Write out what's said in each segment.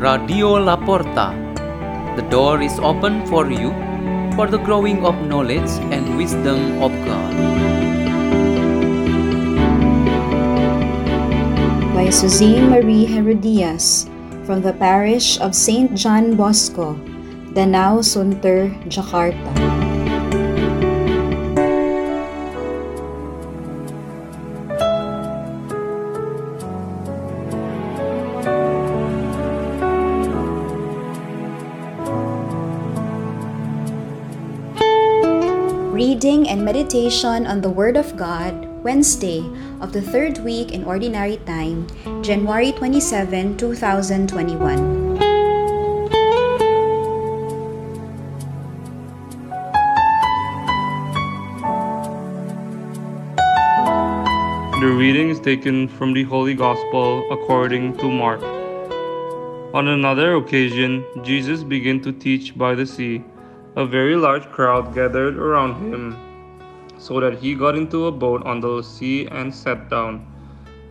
Radio La Porta. The door is open for you for the growing of knowledge and wisdom of God. by Suzanne Marie Gerodias from the parish of St. John Bosco, Danau Sunter, Jakarta. Reading and meditation on the Word of God, Wednesday of the third week in Ordinary Time, January 27, 2021. The reading is taken from the Holy Gospel according to Mark. On another occasion, Jesus began to teach by the sea. A very large crowd gathered around him, so that he got into a boat on the sea and sat down.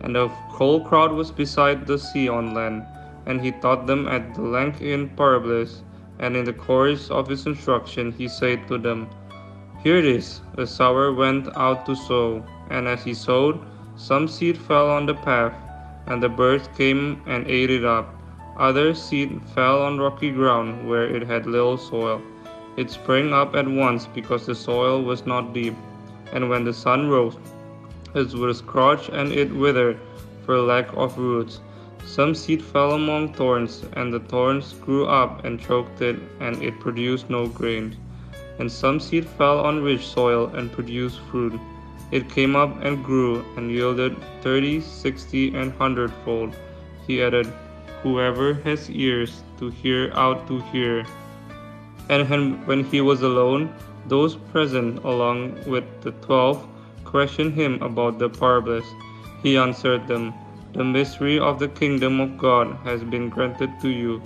And the whole crowd was beside the sea on land, and he taught them at the length in parables. And in the course of his instruction, he said to them, Here it is, a sower went out to sow, and as he sowed, some seed fell on the path, and the birds came and ate it up. Other seed fell on rocky ground where it had little soil. It sprang up at once because the soil was not deep. And when the sun rose, it was scorched and it withered for lack of roots. Some seed fell among thorns, and the thorns grew up and choked it, and it produced no grain. And some seed fell on rich soil and produced fruit. It came up and grew and yielded thirty, sixty, and hundredfold. He added, Whoever has ears to hear out to hear. And when he was alone, those present, along with the twelve, questioned him about the parables. He answered them, The mystery of the kingdom of God has been granted to you,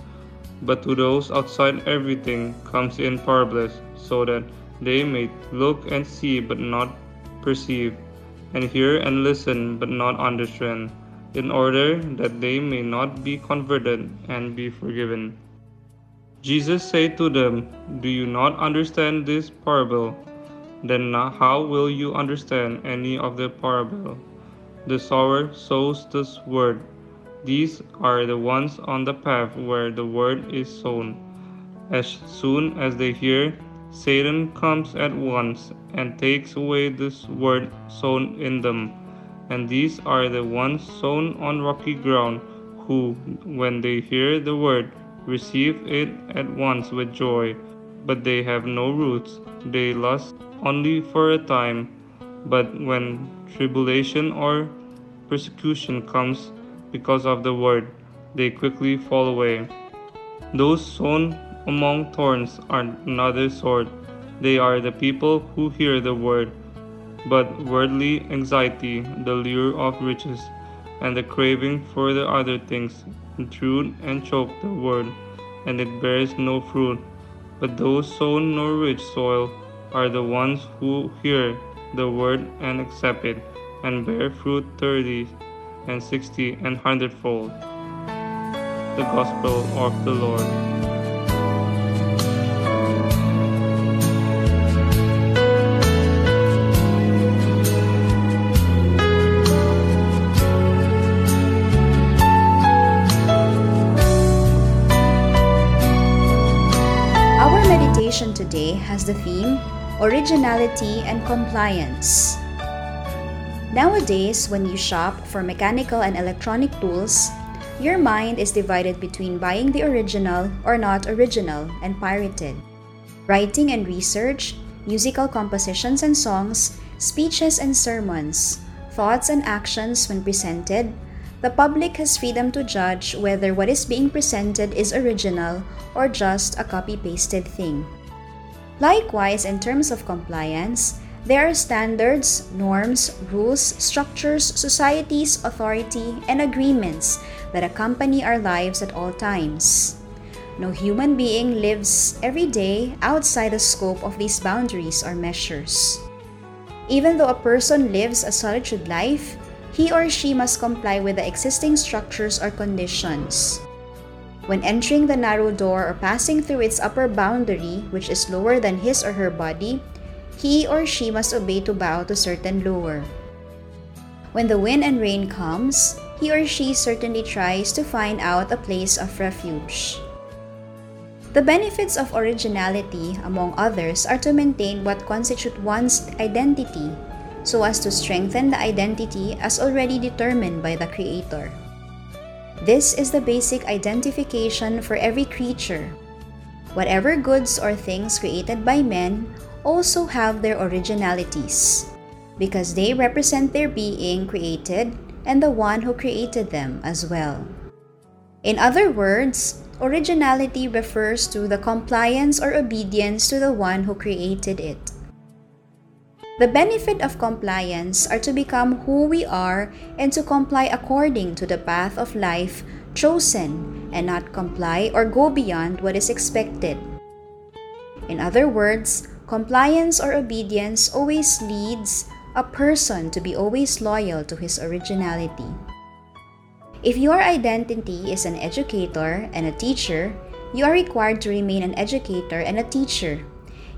but to those outside everything comes in parables, so that they may look and see but not perceive, and hear and listen but not understand, in order that they may not be converted and be forgiven. Jesus said to them, Do you not understand this parable? Then how will you understand any of the parable? The sower sows the word. These are the ones on the path where the word is sown. As soon as they hear, Satan comes at once and takes away this word sown in them. And these are the ones sown on rocky ground, who, when they hear the word, receive it at once with joy, but they have no roots. They last only for a time, but when tribulation or persecution comes because of the word, they quickly fall away. Those sown among thorns are another sort. They are the people who hear the word, but worldly anxiety, the lure of riches, and the craving for the other things intrude and choke the word, and it bears no fruit. But those sown no rich soil are the ones who hear the word and accept it, and bear fruit thirty and sixty and hundredfold. The Gospel of the Lord. Today has the theme Originality and Compliance. Nowadays, when you shop for mechanical and electronic tools, your mind is divided between buying the original or not original and pirated. Writing and research, musical compositions and songs, speeches and sermons, thoughts and actions when presented, the public has freedom to judge whether what is being presented is original or just a copy pasted thing. Likewise, in terms of compliance, there are standards, norms, rules, structures, societies, authority, and agreements that accompany our lives at all times. No human being lives every day outside the scope of these boundaries or measures. Even though a person lives a solitude life, he or she must comply with the existing structures or conditions. When entering the narrow door or passing through its upper boundary, which is lower than his or her body, he or she must obey to bow to certain lower. When the wind and rain comes, he or she certainly tries to find out a place of refuge. The benefits of originality, among others, are to maintain what constitutes one's identity so as to strengthen the identity as already determined by the Creator. This is the basic identification for every creature. Whatever goods or things created by men also have their originalities, because they represent their being created and the one who created them as well. In other words, originality refers to the compliance or obedience to the one who created it. The benefit of compliance are to become who we are and to comply according to the path of life chosen and not comply or go beyond what is expected. In other words, compliance or obedience always leads a person to be always loyal to his originality. If your identity is an educator and a teacher, you are required to remain an educator and a teacher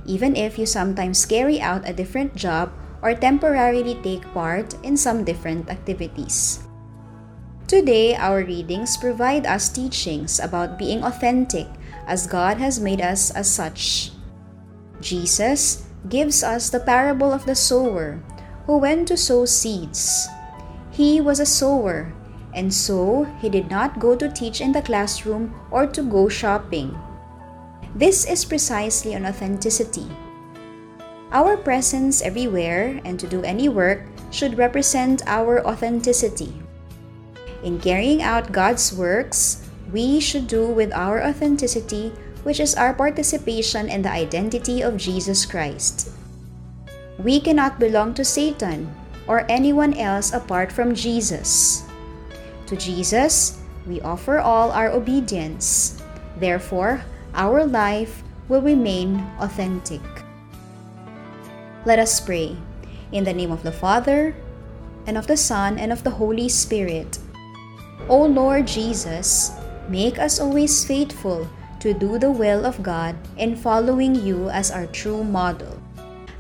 even if you sometimes carry out a different job or temporarily take part in some different activities. Today, our readings provide us teachings about being authentic as God has made us as such. Jesus gives us the parable of the sower who went to sow seeds. He was a sower, and so he did not go to teach in the classroom or to go shopping. This is precisely on authenticity. Our presence everywhere and to do any work should represent our authenticity. In carrying out God's works, we should do with our authenticity, which is our participation in the identity of Jesus Christ. We cannot belong to Satan or anyone else apart from Jesus. To Jesus, we offer all our obedience. Therefore, our life will remain authentic. Let us pray. In the name of the Father, and of the Son, and of the Holy Spirit. O Lord Jesus, make us always faithful to do the will of God in following you as our true model.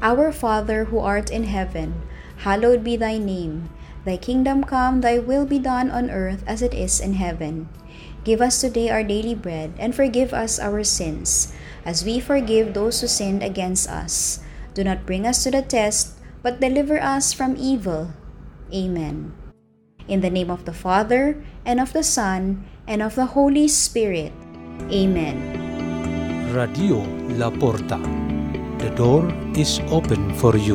Our Father who art in heaven, hallowed be thy name. Thy kingdom come, thy will be done on earth as it is in heaven. Give us today our daily bread, and forgive us our sins, as we forgive those who sinned against us. Do not bring us to the test, but deliver us from evil. Amen. In the name of the Father, and of the Son, and of the Holy Spirit. Amen. Radio La Porta. The door is open for you.